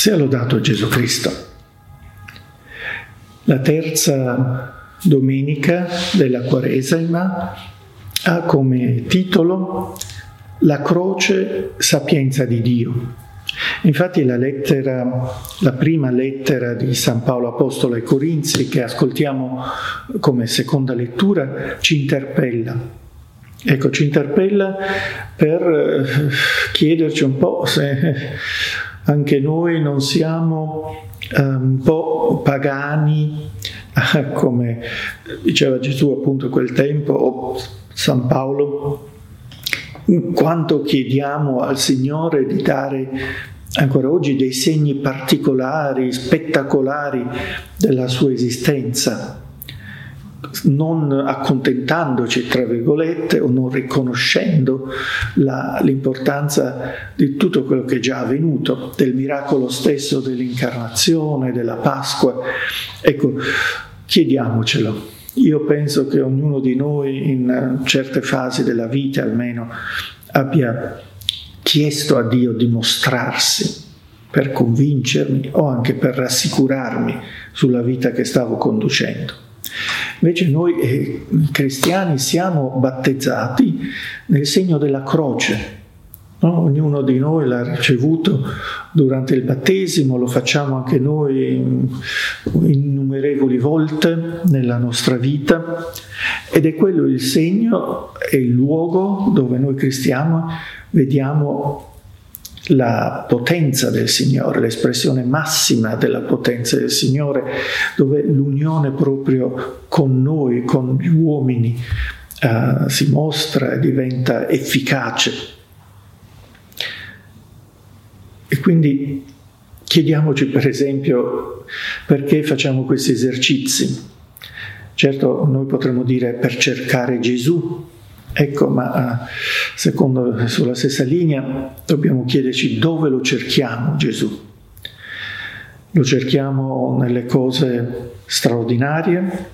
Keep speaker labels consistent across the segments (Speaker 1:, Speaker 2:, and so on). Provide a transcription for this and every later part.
Speaker 1: Sia lodato Gesù Cristo. La terza domenica della Quaresima ha come titolo La croce sapienza di Dio. Infatti la lettera, la prima lettera di San Paolo Apostolo ai Corinzi che ascoltiamo come seconda lettura ci interpella. Ecco, ci interpella per eh, chiederci un po' se anche noi non siamo eh, un po' pagani, come diceva Gesù appunto a quel tempo, o San Paolo, quanto chiediamo al Signore di dare ancora oggi dei segni particolari, spettacolari della sua esistenza non accontentandoci, tra virgolette, o non riconoscendo la, l'importanza di tutto quello che è già avvenuto, del miracolo stesso dell'incarnazione, della Pasqua. Ecco, chiediamocelo. Io penso che ognuno di noi in certe fasi della vita almeno abbia chiesto a Dio di mostrarsi per convincermi o anche per rassicurarmi sulla vita che stavo conducendo. Invece noi eh, cristiani siamo battezzati nel segno della croce. No? Ognuno di noi l'ha ricevuto durante il battesimo, lo facciamo anche noi innumerevoli volte nella nostra vita ed è quello il segno e il luogo dove noi cristiani vediamo la potenza del Signore, l'espressione massima della potenza del Signore, dove l'unione proprio con noi, con gli uomini, uh, si mostra e diventa efficace. E quindi chiediamoci per esempio perché facciamo questi esercizi. Certo noi potremmo dire per cercare Gesù, Ecco, ma eh, secondo sulla stessa linea dobbiamo chiederci dove lo cerchiamo Gesù. Lo cerchiamo nelle cose straordinarie,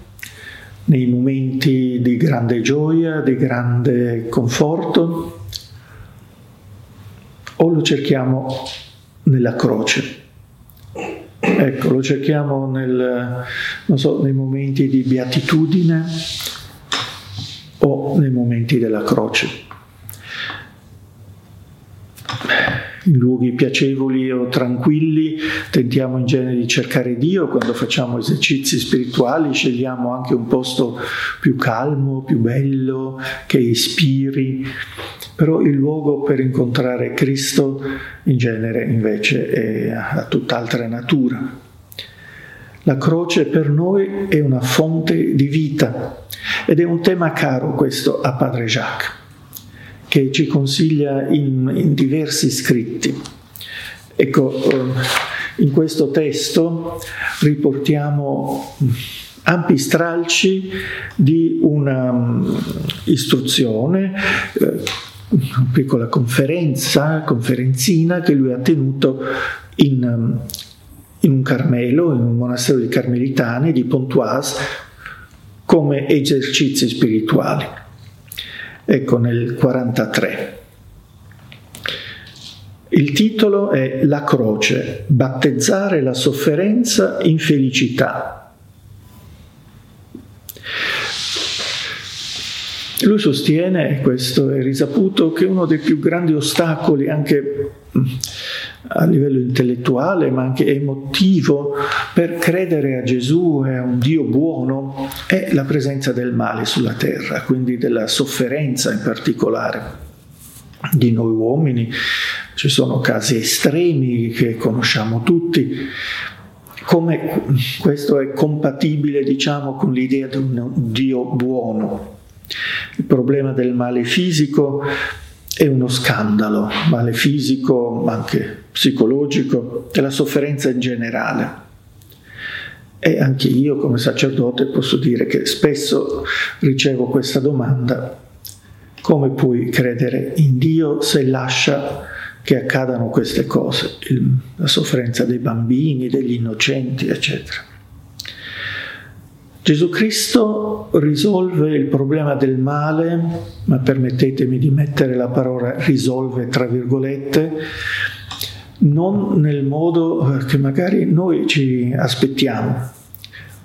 Speaker 1: nei momenti di grande gioia, di grande conforto, o lo cerchiamo nella croce. Ecco, lo cerchiamo nel, so, nei momenti di beatitudine, o nei momenti della croce. In luoghi piacevoli o tranquilli tentiamo in genere di cercare Dio, quando facciamo esercizi spirituali scegliamo anche un posto più calmo, più bello, che ispiri, però il luogo per incontrare Cristo in genere invece è a tutt'altra natura. La croce per noi è una fonte di vita ed è un tema caro questo a Padre Jacques, che ci consiglia in, in diversi scritti. Ecco, eh, in questo testo riportiamo ampi stralci di una um, istruzione, eh, una piccola conferenza, conferenzina che lui ha tenuto in, um, in un Carmelo, in un monastero di Carmelitani di Pontoise, come esercizi spirituali. Ecco nel 43. Il titolo è La croce, battezzare la sofferenza in felicità. Lui sostiene, questo è risaputo, che uno dei più grandi ostacoli anche a livello intellettuale ma anche emotivo per credere a Gesù e a un Dio buono è la presenza del male sulla terra, quindi della sofferenza in particolare di noi uomini. Ci sono casi estremi che conosciamo tutti, come questo è compatibile diciamo con l'idea di un Dio buono. Il problema del male fisico è uno scandalo, male fisico, ma anche psicologico, e la sofferenza in generale. E anche io come sacerdote posso dire che spesso ricevo questa domanda, come puoi credere in Dio se lascia che accadano queste cose, la sofferenza dei bambini, degli innocenti, eccetera. Gesù Cristo risolve il problema del male, ma permettetemi di mettere la parola risolve tra virgolette, non nel modo che magari noi ci aspettiamo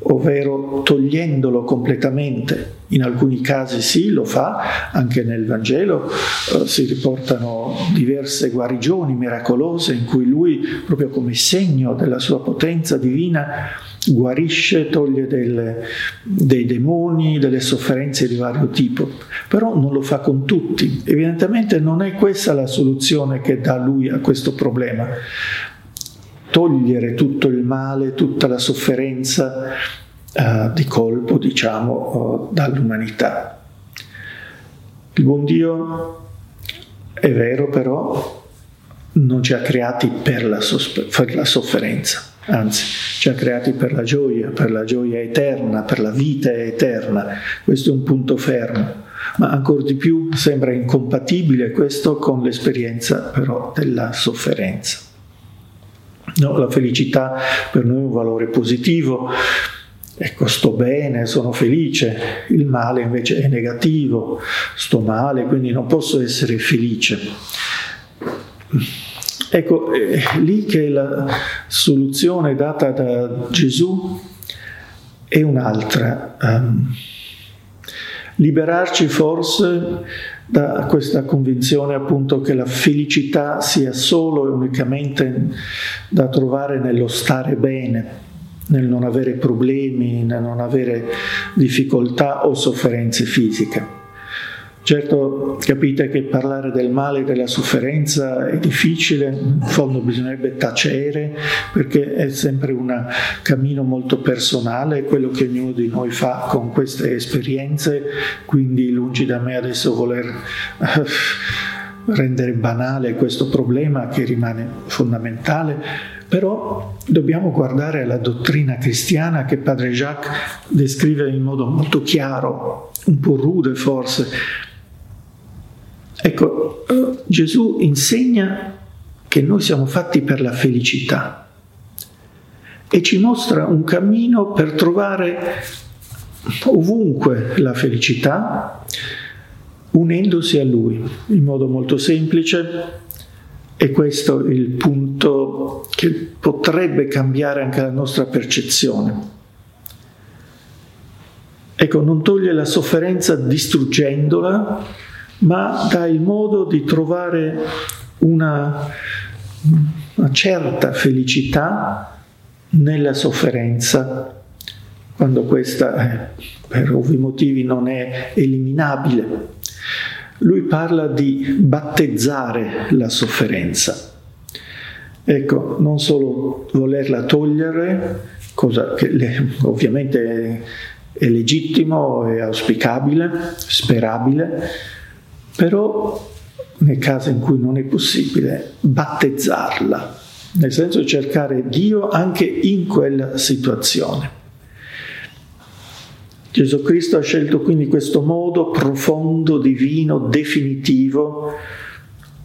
Speaker 1: ovvero togliendolo completamente. In alcuni casi sì, lo fa, anche nel Vangelo eh, si riportano diverse guarigioni miracolose in cui lui, proprio come segno della sua potenza divina, guarisce, toglie delle, dei demoni, delle sofferenze di vario tipo, però non lo fa con tutti. Evidentemente non è questa la soluzione che dà lui a questo problema, togliere tutto il male, tutta la sofferenza uh, di colpo, diciamo, uh, dall'umanità. Il buon Dio è vero, però non ci ha creati per la, sospe- per la sofferenza, anzi ci ha creati per la gioia, per la gioia eterna, per la vita eterna. Questo è un punto fermo ma ancora di più sembra incompatibile questo con l'esperienza però della sofferenza. No, la felicità per noi è un valore positivo, ecco, sto bene, sono felice, il male invece è negativo, sto male, quindi non posso essere felice. Ecco, è lì che la soluzione data da Gesù è un'altra. Um, liberarci forse da questa convinzione appunto che la felicità sia solo e unicamente da trovare nello stare bene, nel non avere problemi, nel non avere difficoltà o sofferenze fisiche. Certo capite che parlare del male e della sofferenza è difficile, in fondo bisognerebbe tacere perché è sempre un cammino molto personale, quello che ognuno di noi fa con queste esperienze, quindi lungi da me adesso voler eh, rendere banale questo problema che rimane fondamentale, però dobbiamo guardare alla dottrina cristiana che padre Jacques descrive in modo molto chiaro, un po' rude forse, Ecco, Gesù insegna che noi siamo fatti per la felicità e ci mostra un cammino per trovare ovunque la felicità unendosi a Lui in modo molto semplice e questo è il punto che potrebbe cambiare anche la nostra percezione. Ecco, non toglie la sofferenza distruggendola, ma dà il modo di trovare una, una certa felicità nella sofferenza, quando questa eh, per ovvi motivi non è eliminabile. Lui parla di battezzare la sofferenza. Ecco, non solo volerla togliere, cosa che ovviamente è legittimo, è auspicabile, sperabile, però nel caso in cui non è possibile, battezzarla, nel senso cercare Dio anche in quella situazione. Gesù Cristo ha scelto quindi questo modo profondo, divino, definitivo,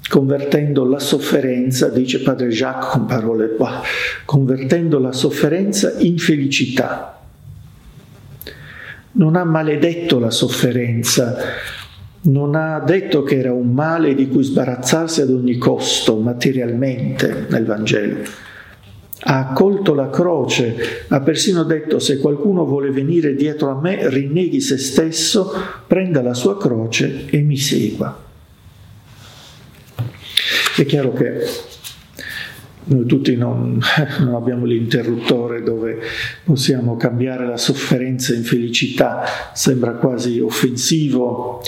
Speaker 1: convertendo la sofferenza, dice Padre Jacques con parole qua, convertendo la sofferenza in felicità. Non ha maledetto la sofferenza, non ha detto che era un male di cui sbarazzarsi ad ogni costo materialmente nel Vangelo. Ha accolto la croce, ha persino detto se qualcuno vuole venire dietro a me, rinneghi se stesso, prenda la sua croce e mi segua. È chiaro che noi tutti non, non, abbiamo l'interruttore dove possiamo cambiare la sofferenza in felicità, sembra quasi offensivo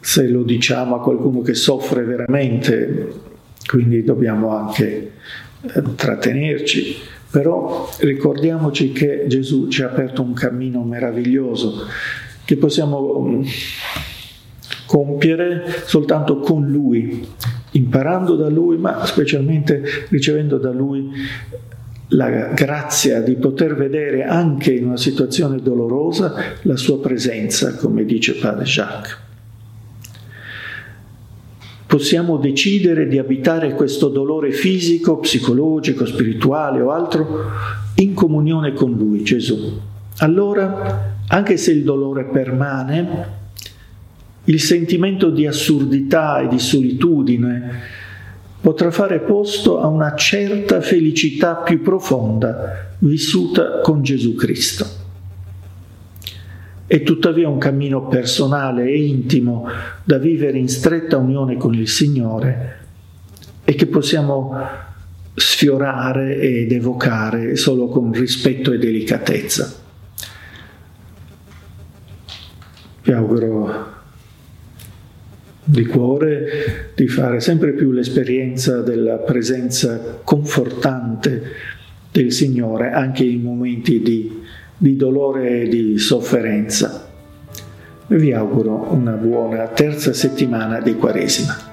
Speaker 1: se lo diciamo a qualcuno che soffre veramente, quindi dobbiamo anche eh, trattenerci. Però ricordiamoci che Gesù ci ha aperto un cammino meraviglioso che possiamo mm, compiere soltanto con Lui, imparando da Lui, ma specialmente ricevendo da Lui la grazia di poter vedere anche in una situazione dolorosa la sua presenza, come dice Padre Jacques possiamo decidere di abitare questo dolore fisico, psicologico, spirituale o altro in comunione con Lui, Gesù. Allora, anche se il dolore permane, il sentimento di assurdità e di solitudine potrà fare posto a una certa felicità più profonda vissuta con Gesù Cristo. È tuttavia un cammino personale e intimo da vivere in stretta unione con il Signore e che possiamo sfiorare ed evocare solo con rispetto e delicatezza. Vi auguro di cuore di fare sempre più l'esperienza della presenza confortante del Signore anche in momenti di, di dolore e di sofferenza. Vi auguro una buona terza settimana di Quaresima.